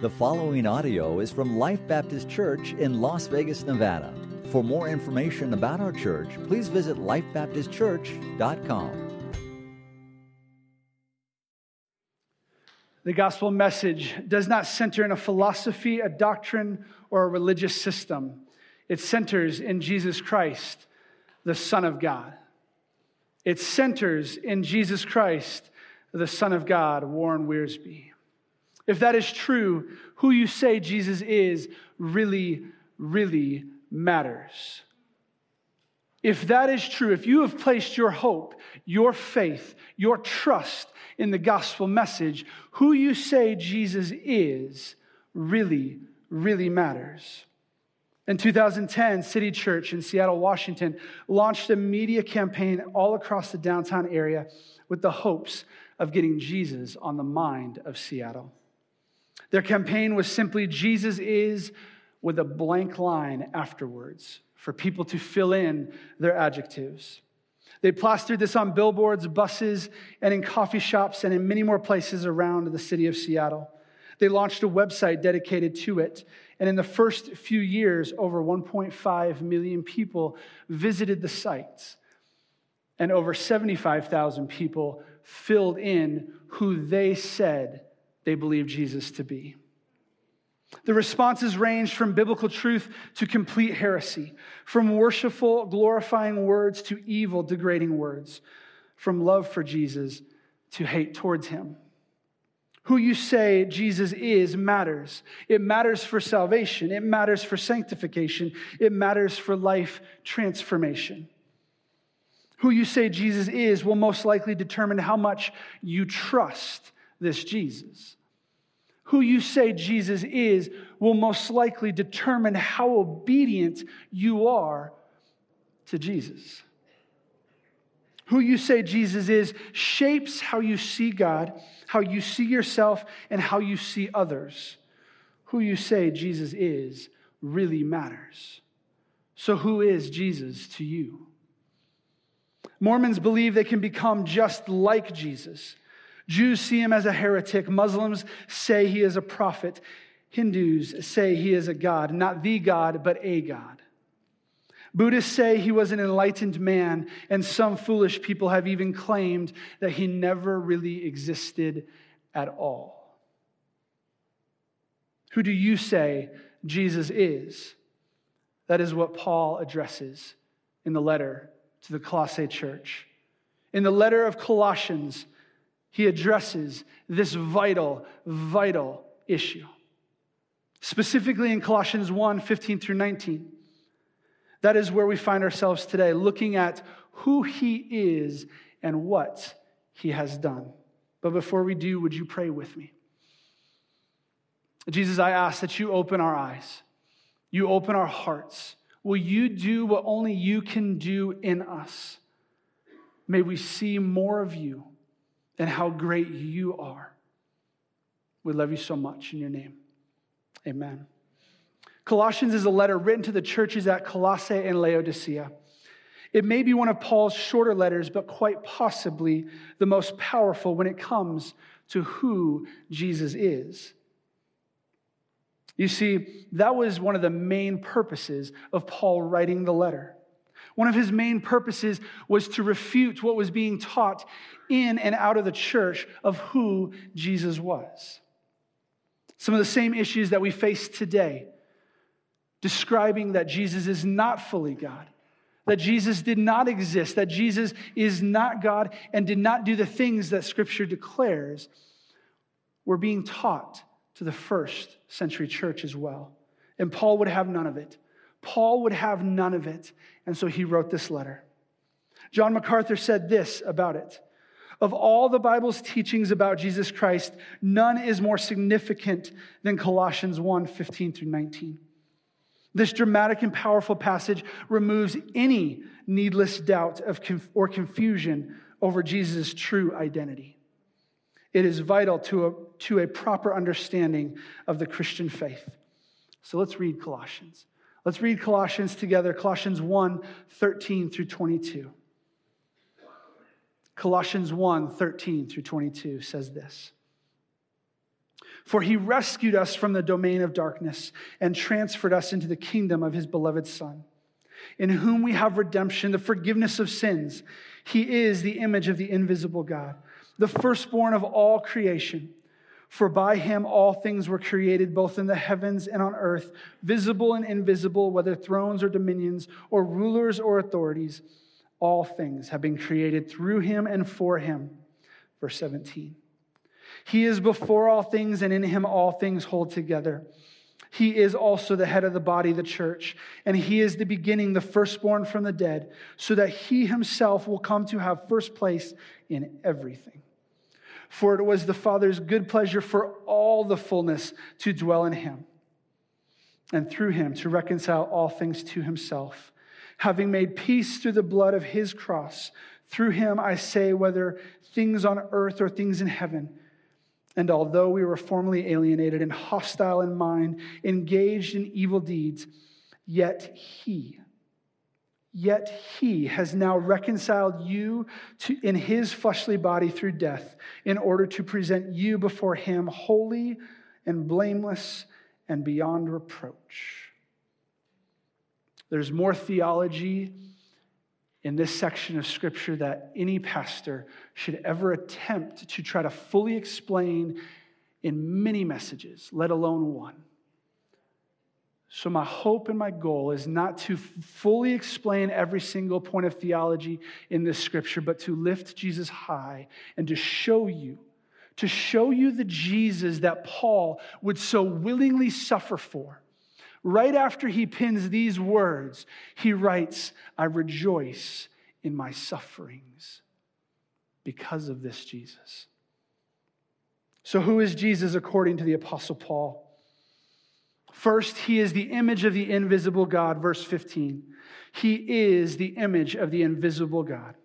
The following audio is from Life Baptist Church in Las Vegas, Nevada. For more information about our church, please visit lifebaptistchurch.com. The gospel message does not center in a philosophy, a doctrine, or a religious system. It centers in Jesus Christ, the Son of God. It centers in Jesus Christ, the Son of God, Warren Wiersbe. If that is true, who you say Jesus is really, really matters. If that is true, if you have placed your hope, your faith, your trust in the gospel message, who you say Jesus is really, really matters. In 2010, City Church in Seattle, Washington launched a media campaign all across the downtown area with the hopes of getting Jesus on the mind of Seattle. Their campaign was simply Jesus is with a blank line afterwards for people to fill in their adjectives. They plastered this on billboards, buses, and in coffee shops and in many more places around the city of Seattle. They launched a website dedicated to it. And in the first few years, over 1.5 million people visited the sites. And over 75,000 people filled in who they said they believed Jesus to be. The responses ranged from biblical truth to complete heresy, from worshipful, glorifying words to evil, degrading words, from love for Jesus to hate towards him. Who you say Jesus is matters. It matters for salvation, it matters for sanctification, it matters for life transformation. Who you say Jesus is will most likely determine how much you trust this Jesus who you say Jesus is will most likely determine how obedient you are to Jesus. Who you say Jesus is shapes how you see God, how you see yourself, and how you see others. Who you say Jesus is really matters. So, who is Jesus to you? Mormons believe they can become just like Jesus. Jews see him as a heretic. Muslims say he is a prophet. Hindus say he is a God, not the God, but a God. Buddhists say he was an enlightened man, and some foolish people have even claimed that he never really existed at all. Who do you say Jesus is? That is what Paul addresses in the letter to the Colossae church. In the letter of Colossians, he addresses this vital, vital issue. Specifically in Colossians 1 15 through 19. That is where we find ourselves today, looking at who he is and what he has done. But before we do, would you pray with me? Jesus, I ask that you open our eyes, you open our hearts. Will you do what only you can do in us? May we see more of you and how great you are. We love you so much in your name. Amen. Colossians is a letter written to the churches at Colossae and Laodicea. It may be one of Paul's shorter letters, but quite possibly the most powerful when it comes to who Jesus is. You see, that was one of the main purposes of Paul writing the letter. One of his main purposes was to refute what was being taught in and out of the church of who Jesus was. Some of the same issues that we face today, describing that Jesus is not fully God, that Jesus did not exist, that Jesus is not God and did not do the things that Scripture declares, were being taught to the first century church as well. And Paul would have none of it. Paul would have none of it. And so he wrote this letter. John MacArthur said this about it Of all the Bible's teachings about Jesus Christ, none is more significant than Colossians 1 15 through 19. This dramatic and powerful passage removes any needless doubt of conf- or confusion over Jesus' true identity. It is vital to a, to a proper understanding of the Christian faith. So let's read Colossians. Let's read Colossians together, Colossians 1 13 through 22. Colossians 1 13 through 22 says this For he rescued us from the domain of darkness and transferred us into the kingdom of his beloved Son, in whom we have redemption, the forgiveness of sins. He is the image of the invisible God, the firstborn of all creation. For by him all things were created, both in the heavens and on earth, visible and invisible, whether thrones or dominions, or rulers or authorities. All things have been created through him and for him. Verse 17. He is before all things, and in him all things hold together. He is also the head of the body, the church, and he is the beginning, the firstborn from the dead, so that he himself will come to have first place in everything. For it was the Father's good pleasure for all the fullness to dwell in him, and through him to reconcile all things to himself, having made peace through the blood of his cross. Through him, I say, whether things on earth or things in heaven and although we were formerly alienated and hostile in mind, engaged in evil deeds, yet he, yet he has now reconciled you to, in his fleshly body through death, in order to present you before him holy and blameless and beyond reproach. There's more theology in this section of scripture that any pastor should ever attempt to try to fully explain in many messages, let alone one. So, my hope and my goal is not to fully explain every single point of theology in this scripture, but to lift Jesus high and to show you, to show you the Jesus that Paul would so willingly suffer for Right after he pins these words, he writes, I rejoice in my sufferings because of this Jesus. So, who is Jesus according to the Apostle Paul? First, he is the image of the invisible God, verse 15. He is the image of the invisible God.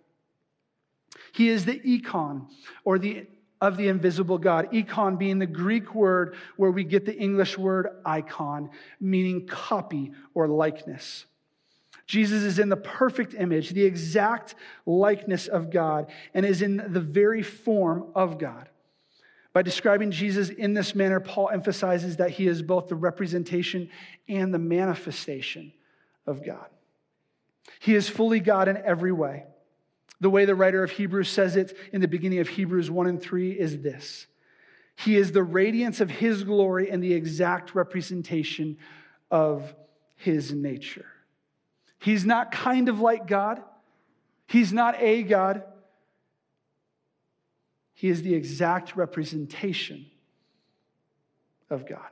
He is the icon, or the of the invisible God. Icon being the Greek word where we get the English word icon, meaning copy or likeness. Jesus is in the perfect image, the exact likeness of God, and is in the very form of God. By describing Jesus in this manner, Paul emphasizes that he is both the representation and the manifestation of God. He is fully God in every way. The way the writer of Hebrews says it in the beginning of Hebrews 1 and 3 is this He is the radiance of His glory and the exact representation of His nature. He's not kind of like God, He's not a God. He is the exact representation of God.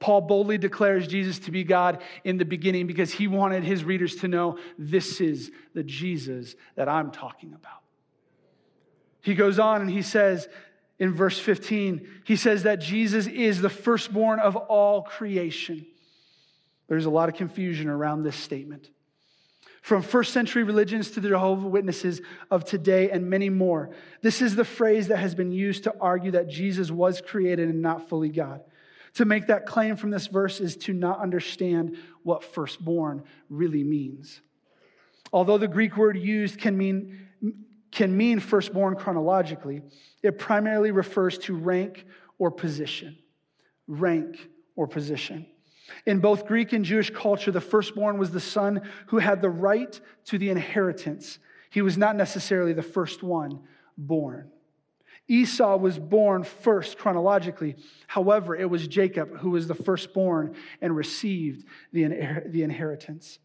Paul boldly declares Jesus to be God in the beginning because he wanted his readers to know this is the Jesus that I'm talking about. He goes on and he says in verse 15, he says that Jesus is the firstborn of all creation. There's a lot of confusion around this statement. From first century religions to the Jehovah Witnesses of today and many more, this is the phrase that has been used to argue that Jesus was created and not fully God. To make that claim from this verse is to not understand what firstborn really means. Although the Greek word used can mean, can mean firstborn chronologically, it primarily refers to rank or position. Rank or position. In both Greek and Jewish culture, the firstborn was the son who had the right to the inheritance. He was not necessarily the first one born. Esau was born first chronologically. However, it was Jacob who was the firstborn and received the, the inheritance.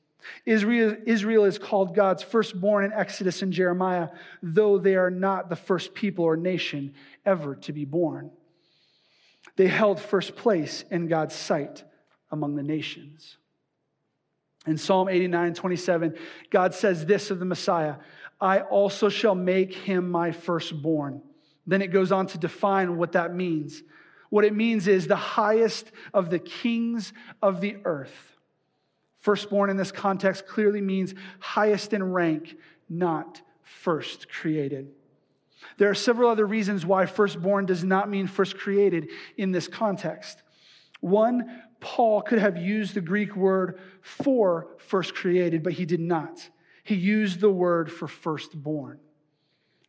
Israel, Israel is called God's firstborn in Exodus and Jeremiah, though they are not the first people or nation ever to be born. They held first place in God's sight among the nations. In Psalm 89 27, God says this of the Messiah I also shall make him my firstborn then it goes on to define what that means. What it means is the highest of the kings of the earth. Firstborn in this context clearly means highest in rank, not first created. There are several other reasons why firstborn does not mean first created in this context. One, Paul could have used the Greek word for first created, but he did not. He used the word for firstborn.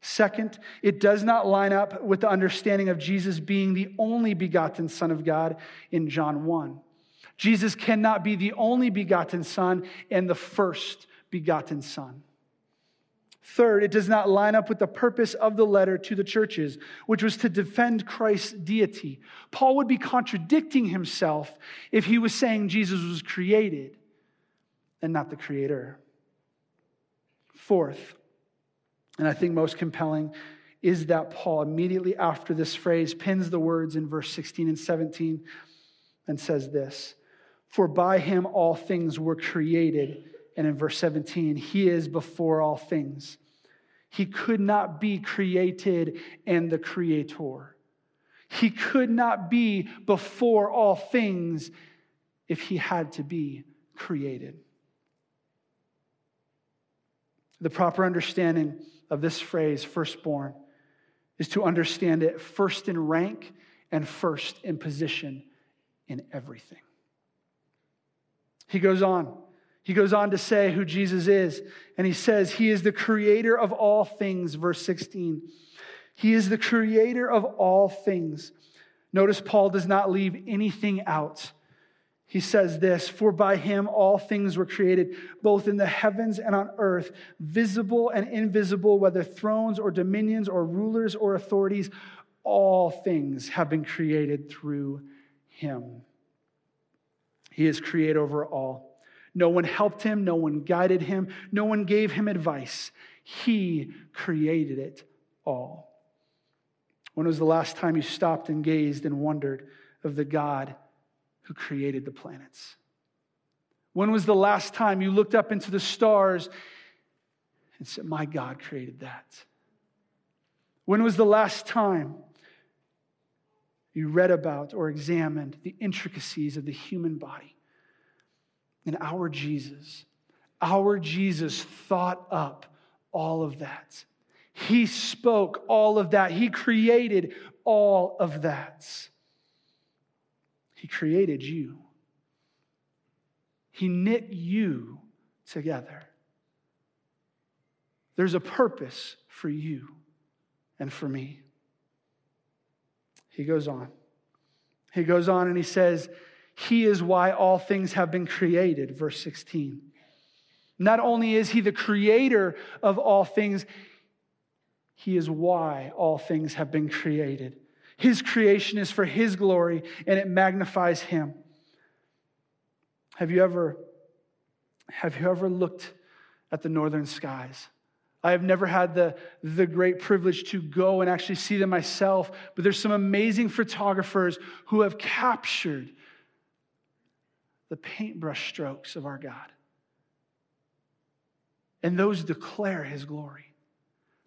Second, it does not line up with the understanding of Jesus being the only begotten Son of God in John 1. Jesus cannot be the only begotten Son and the first begotten Son. Third, it does not line up with the purpose of the letter to the churches, which was to defend Christ's deity. Paul would be contradicting himself if he was saying Jesus was created and not the creator. Fourth, and I think most compelling, is that Paul, immediately after this phrase, pins the words in verse 16 and 17 and says this For by him all things were created. And in verse 17, he is before all things. He could not be created and the creator. He could not be before all things if he had to be created. The proper understanding of this phrase, firstborn, is to understand it first in rank and first in position in everything. He goes on. He goes on to say who Jesus is, and he says, He is the creator of all things, verse 16. He is the creator of all things. Notice Paul does not leave anything out he says this For by him all things were created, both in the heavens and on earth, visible and invisible, whether thrones or dominions or rulers or authorities, all things have been created through him. He is created over all. No one helped him, no one guided him, no one gave him advice. He created it all. When was the last time you stopped and gazed and wondered of the God? who created the planets? When was the last time you looked up into the stars and said, My God created that? When was the last time you read about or examined the intricacies of the human body? And our Jesus, our Jesus thought up all of that. He spoke all of that. He created all of that. He created you, He knit you together. There's a purpose for you and for me. He goes on. He goes on and he says, He is why all things have been created, verse 16. Not only is He the creator of all things, He is why all things have been created. His creation is for His glory and it magnifies Him. Have you ever, have you ever looked at the northern skies? I have never had the, the great privilege to go and actually see them myself, but there's some amazing photographers who have captured the paintbrush strokes of our God. And those declare his glory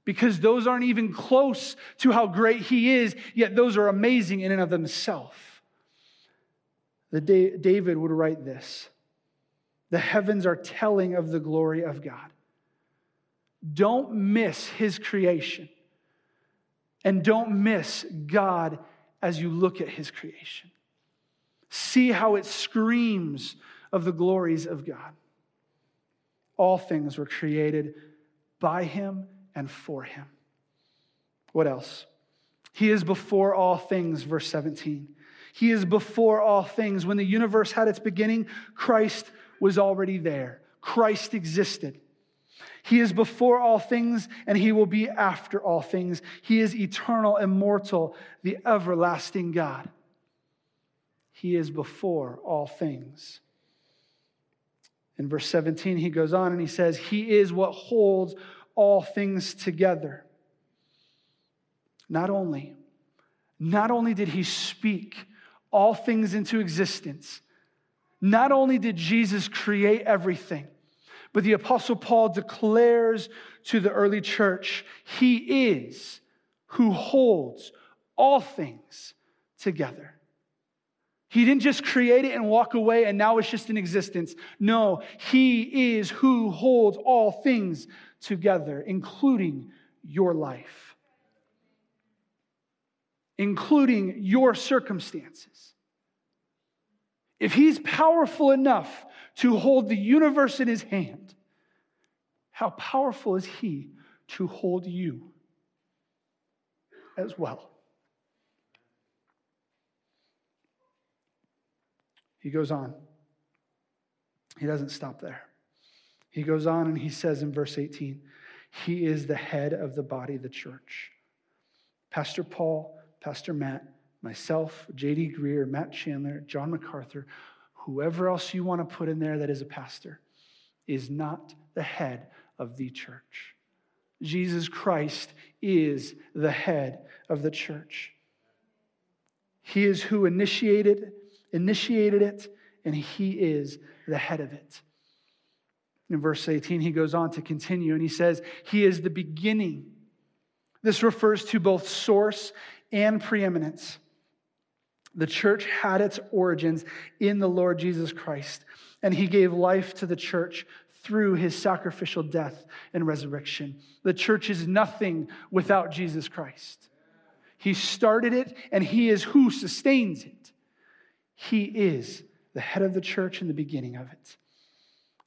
because those aren't even close to how great he is, yet those are amazing in and of themselves. The David would write this The heavens are telling of the glory of God. Don't miss his creation. And don't miss God as you look at his creation. See how it screams of the glories of God. All things were created by him and for him. What else? He is before all things, verse 17. He is before all things. When the universe had its beginning, Christ was already there. Christ existed. He is before all things, and he will be after all things. He is eternal, immortal, the everlasting God. He is before all things. In verse 17, he goes on and he says, He is what holds all things together. Not only, not only did he speak all things into existence, not only did Jesus create everything, but the Apostle Paul declares to the early church, He is who holds all things together. He didn't just create it and walk away and now it's just in existence. No, He is who holds all things together, including your life, including your circumstances. If he's powerful enough to hold the universe in his hand, how powerful is he to hold you as well. He goes on. He doesn't stop there. He goes on and he says in verse 18, He is the head of the body, the church. Pastor Paul, Pastor Matt, myself, J.D. Greear, Matt Chandler, John MacArthur, whoever else you want to put in there that is a pastor, is not the head of the church. Jesus Christ is the head of the church. He is who initiated, initiated it, and he is the head of it. In verse 18, he goes on to continue and he says, He is the beginning. This refers to both source and preeminence. The church had its origins in the Lord Jesus Christ, and he gave life to the church through his sacrificial death and resurrection. The church is nothing without Jesus Christ. He started it, and he is who sustains it. He is the head of the church in the beginning of it.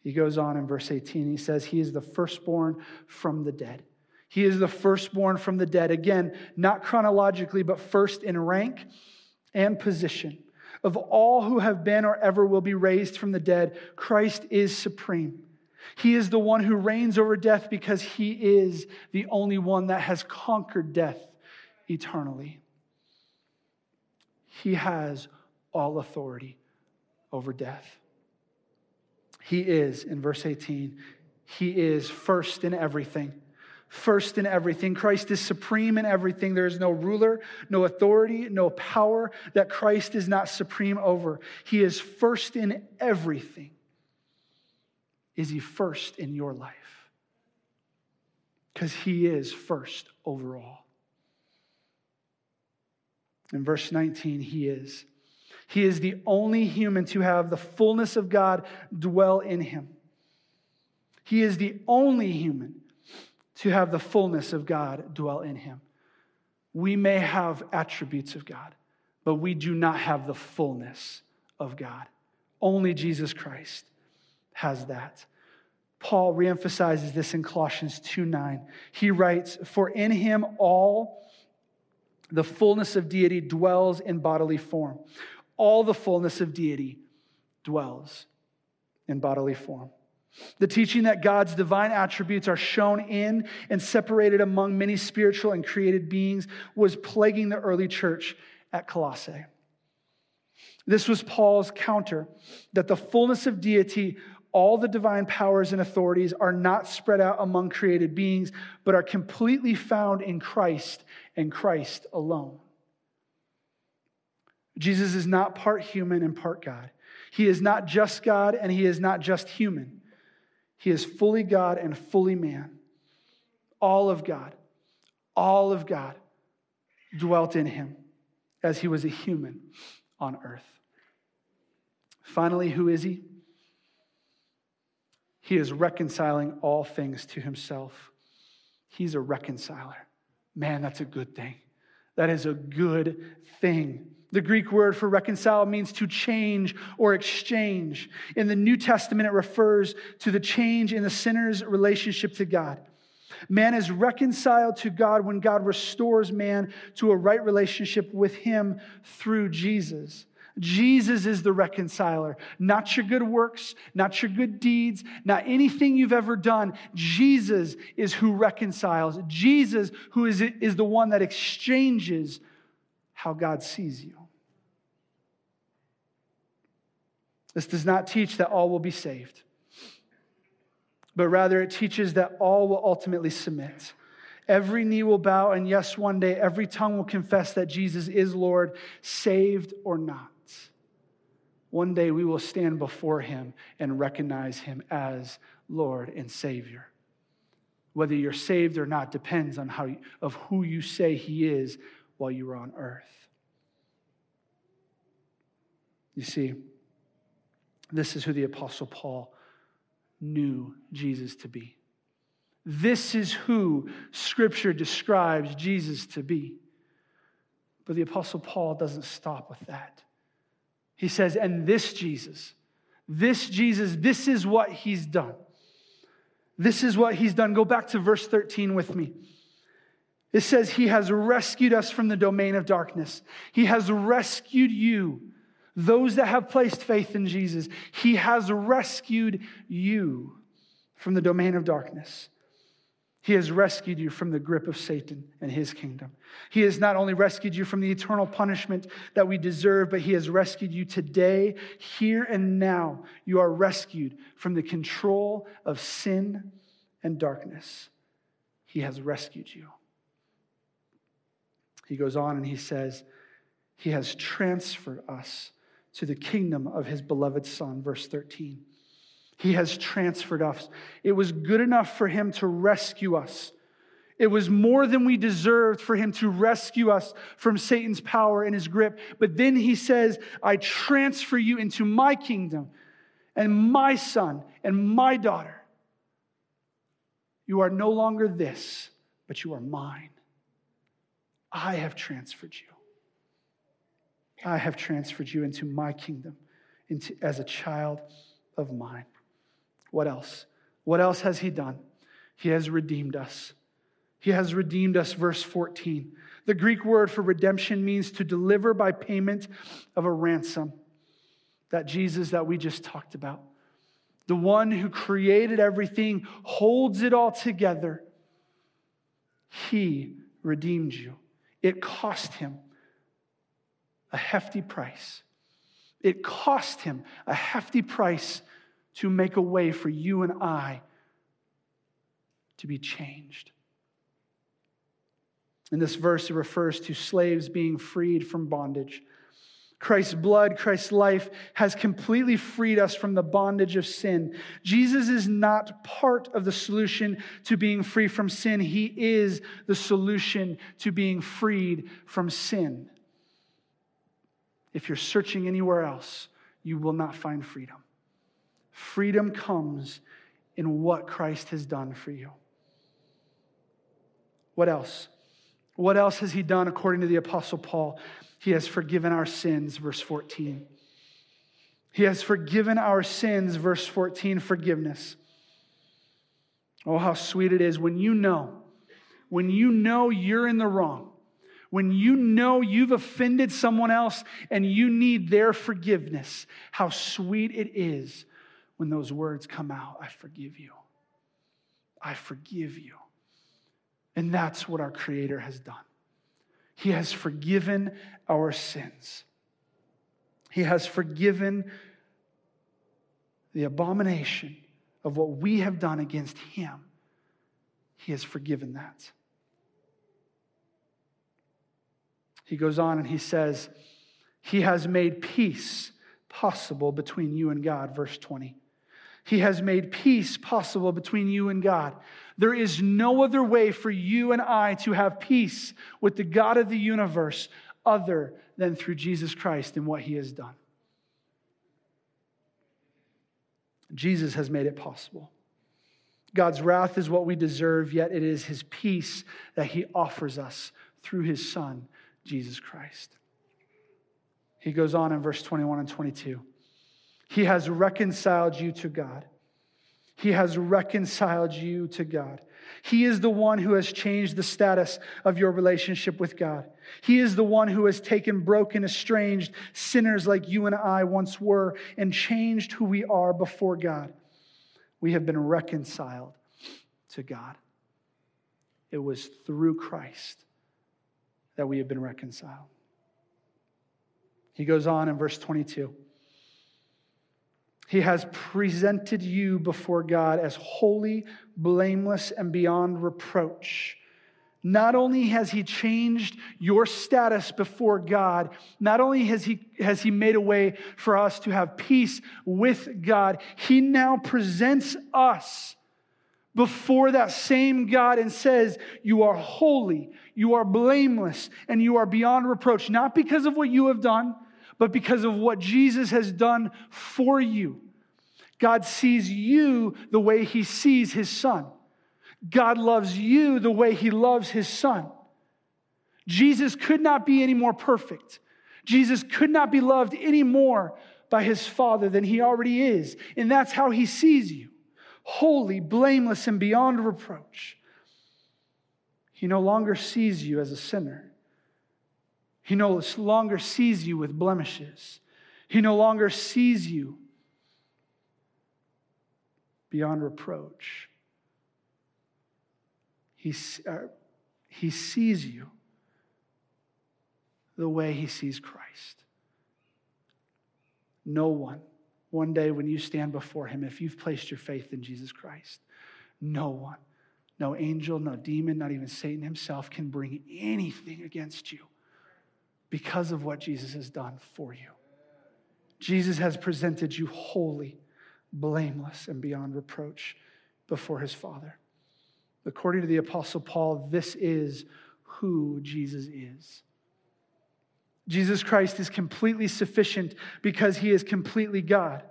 He goes on in verse 18, he says, He is the firstborn from the dead. He is the firstborn from the dead. Again, not chronologically, but first in rank and position. Of all who have been or ever will be raised from the dead, Christ is supreme. He is the one who reigns over death because he is the only one that has conquered death eternally. He has all authority over death. He is, in verse 18, he is first in everything. First in everything. Christ is supreme in everything. There is no ruler, no authority, no power that Christ is not supreme over. He is first in everything. Is he first in your life? Because he is first overall. In verse 19, he is. He is the only human to have the fullness of God dwell in him. He is the only human to have the fullness of God dwell in him. We may have attributes of God, but we do not have the fullness of God. Only Jesus Christ has that. Paul reemphasizes this in Colossians 2 9. He writes, For in him all the fullness of deity dwells in bodily form all the fullness of deity dwells in bodily form. The teaching that God's divine attributes are shown in and separated among many spiritual and created beings was plaguing the early church at Colossae. This was Paul's counter that the fullness of deity, all the divine powers and authorities are not spread out among created beings, but are completely found in Christ and Christ alone. Jesus is not part human and part God. He is not just God and he is not just human. He is fully God and fully man. All of God, all of God dwelt in him as he was a human on earth. Finally, who is he? He is reconciling all things to himself. He's a reconciler. Man, that's a good thing. That is a good thing. The Greek word for reconcile means to change or exchange. In the New Testament, it refers to the change in the sinner's relationship to God. Man is reconciled to God when God restores man to a right relationship with Him through Jesus. Jesus is the reconciler, not your good works, not your good deeds, not anything you've ever done. Jesus is who reconciles. Jesus who is, is the one that exchanges how God sees you. This does not teach that all will be saved, but rather it teaches that all will ultimately submit. Every knee will bow, and yes, one day every tongue will confess that Jesus is Lord, saved or not. One day we will stand before him and recognize him as Lord and Savior. Whether you're saved or not depends on how, of who you say he is while you are on earth. You see, this is who the Apostle Paul knew Jesus to be. This is who Scripture describes Jesus to be. But the Apostle Paul doesn't stop with that. He says, and this Jesus, this Jesus, this is what he's done. This is what he's done. Go back to verse 13 with me. It says, He has rescued us from the domain of darkness. He has rescued you, those that have placed faith in Jesus. He has rescued you from the domain of darkness. He has rescued you from the grip of Satan and his kingdom. He has not only rescued you from the eternal punishment that we deserve, but He has rescued you today, here and now. You are rescued from the control of sin and darkness. He has rescued you. He goes on and he says, He has transferred us to the kingdom of His beloved Son, verse 13. He has transferred us. It was good enough for him to rescue us. It was more than we deserved for him to rescue us from Satan's power and his grip. But then he says, I transfer you into my kingdom and my son and my daughter. You are no longer this, but you are mine. I have transferred you. I have transferred you into my kingdom into, as a child of mine. What else? What else has he done? He has redeemed us. He has redeemed us, verse 14. The Greek word for redemption means to deliver by payment of a ransom. That Jesus that we just talked about. The one who created everything, holds it all together. He redeemed you. It cost him a hefty price. It cost him a hefty price to make a way for you and I to be changed. In this verse, it refers to slaves being freed from bondage. Christ's blood, Christ's life has completely freed us from the bondage of sin. Jesus is not part of the solution to being free from sin, He is the solution to being freed from sin. If you're searching anywhere else, you will not find freedom. Freedom comes in what Christ has done for you. What else? What else has he done according to the Apostle Paul? He has forgiven our sins, verse 14. He has forgiven our sins, verse 14, forgiveness. Oh, how sweet it is when you know, when you know you're in the wrong, when you know you've offended someone else and you need their forgiveness, how sweet it is when those words come out I forgive you. I forgive you. And that's what our Creator has done. He has forgiven our sins. He has forgiven the abomination of what we have done against Him. He has forgiven that. He goes on and he says, He has made peace possible between you and God, verse 20. He has made peace possible between you and God. There is no other way for you and I to have peace with the God of the universe other than through Jesus Christ and what he has done. Jesus has made it possible. God's wrath is what we deserve, yet it is his peace that he offers us through his son, Jesus Christ. He goes on in verse 21 and 22. He has reconciled you to God. He has reconciled you to God. He is the one who has changed the status of your relationship with God. He is the one who has taken broken, estranged sinners like you and I once were and changed who we are before God. We have been reconciled to God. It was through Christ that we have been reconciled. He goes on in verse 22. He has presented you before God as holy, blameless, and beyond reproach. Not only has he changed your status before God, not only has he, has he made a way for us to have peace with God, he now presents us before that same God and says, You are holy, you are blameless, and you are beyond reproach, not because of what you have done, but because of what Jesus has done for you. God sees you the way he sees his son. God loves you the way he loves his son. Jesus could not be any more perfect. Jesus could not be loved any more by his Father than he already is. And that's how he sees you holy, blameless, and beyond reproach. He no longer sees you as a sinner. He no longer sees you with blemishes. He no longer sees you beyond reproach. He, uh, he sees you the way he sees Christ. No one, one day when you stand before him, if you've placed your faith in Jesus Christ, no one, no angel, no demon, not even Satan himself can bring anything against you because of what Jesus has done for you. Jesus has presented you holy, blameless, and beyond reproach before his Father. According to the Apostle Paul, this is who Jesus is. Jesus Christ is completely sufficient because he is completely God.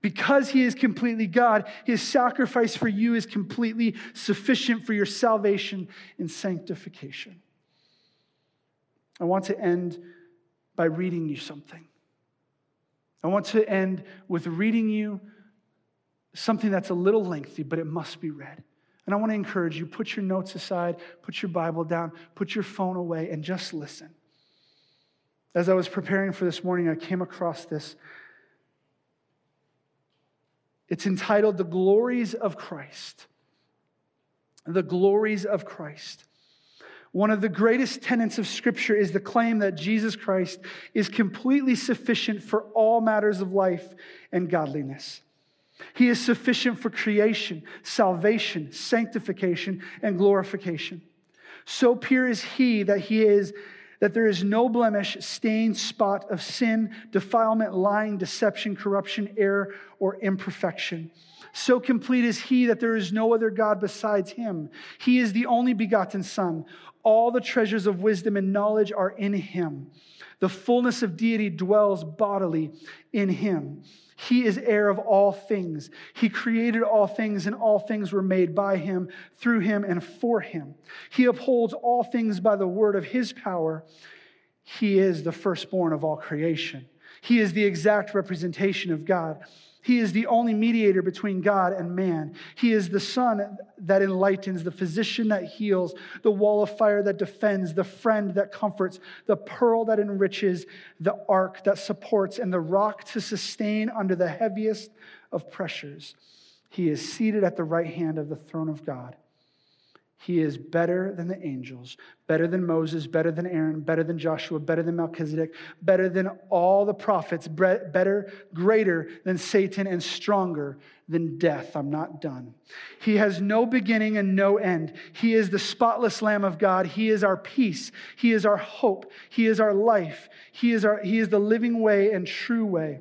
Because he is completely God, his sacrifice for you is completely sufficient for your salvation and sanctification. I want to end by reading you something. I want to end with reading you something that's a little lengthy, but it must be read. And I want to encourage you put your notes aside, put your Bible down, put your phone away, and just listen. As I was preparing for this morning, I came across this. It's entitled The Glories of Christ. The Glories of Christ. One of the greatest tenets of Scripture is the claim that Jesus Christ is completely sufficient for all matters of life and godliness. He is sufficient for creation, salvation, sanctification, and glorification. So pure is He that He is that there is no blemish, stain, spot of sin, defilement, lying, deception, corruption, error, or imperfection. So complete is he that there is no other God besides him. He is the only begotten Son. All the treasures of wisdom and knowledge are in him. The fullness of deity dwells bodily in him. He is heir of all things. He created all things, and all things were made by him, through him, and for him. He upholds all things by the word of his power. He is the firstborn of all creation. He is the exact representation of God. He is the only mediator between God and man. He is the sun that enlightens, the physician that heals, the wall of fire that defends, the friend that comforts, the pearl that enriches, the ark that supports, and the rock to sustain under the heaviest of pressures. He is seated at the right hand of the throne of God. He is better than the angels, better than Moses, better than Aaron, better than Joshua, better than Melchizedek, better than all the prophets, better, greater than Satan, and stronger than death. I'm not done. He has no beginning and no end. He is the spotless Lamb of God. He is our peace. He is our hope. He is our life. He is, our, he is the living way and true way.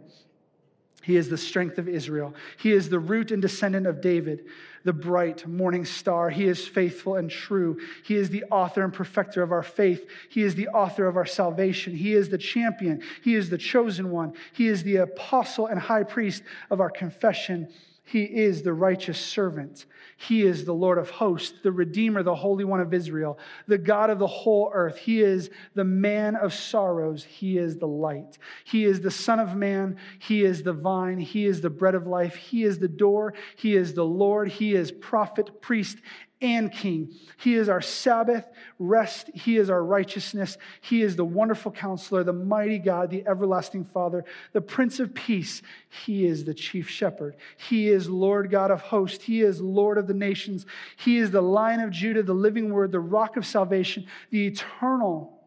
He is the strength of Israel. He is the root and descendant of David, the bright morning star. He is faithful and true. He is the author and perfecter of our faith. He is the author of our salvation. He is the champion. He is the chosen one. He is the apostle and high priest of our confession. He is the righteous servant. He is the Lord of hosts, the Redeemer, the Holy One of Israel, the God of the whole earth. He is the man of sorrows. He is the light. He is the Son of Man. He is the vine. He is the bread of life. He is the door. He is the Lord. He is prophet, priest, and King. He is our Sabbath rest. He is our righteousness. He is the wonderful counselor, the mighty God, the everlasting Father, the Prince of Peace. He is the chief shepherd. He is Lord God of hosts. He is Lord of the nations. He is the Lion of Judah, the living word, the rock of salvation, the eternal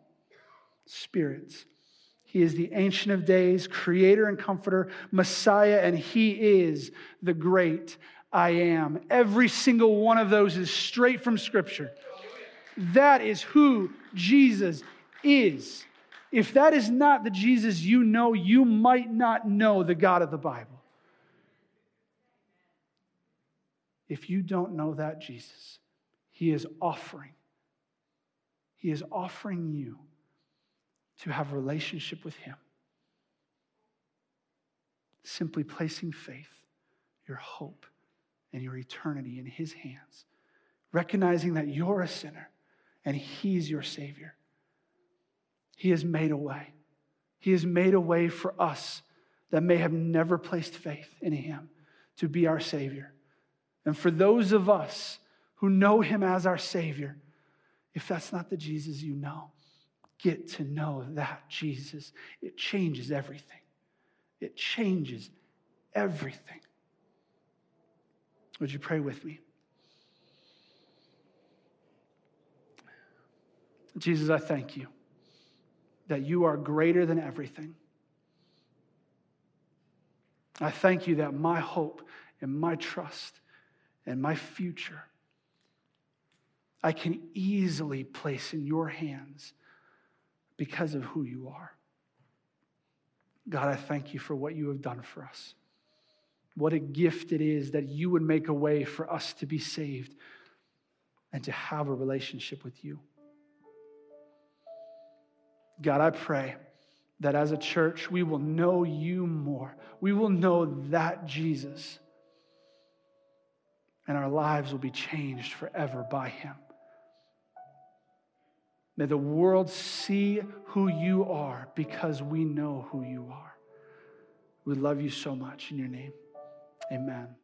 spirits. He is the Ancient of Days, Creator and Comforter, Messiah, and He is the great I am. Every single one of those is straight from Scripture. That is who Jesus is. If that is not the Jesus you know, you might not know the God of the Bible. If you don't know that Jesus, He is offering, He is offering you to have a relationship with Him. Simply placing faith, your hope, and your eternity in His hands, recognizing that you're a sinner and He's your Savior. He has made a way. He has made a way for us that may have never placed faith in Him to be our Savior. And for those of us who know Him as our Savior, If that's not the Jesus you know, get to know that Jesus. It changes everything. It changes everything. Would you pray with me? Jesus, I thank you that you are greater than everything. I thank you that my hope and my trust and my future I can easily place in your hands because of who you are. God, I thank you for what you have done for us. What a gift it is that you would make a way for us to be saved and to have a relationship with you. God, I pray that as a church, we will know you more. We will know that Jesus, and our lives will be changed forever by him. May the world see who you are because we know who you are. We love you so much in your name. Amen.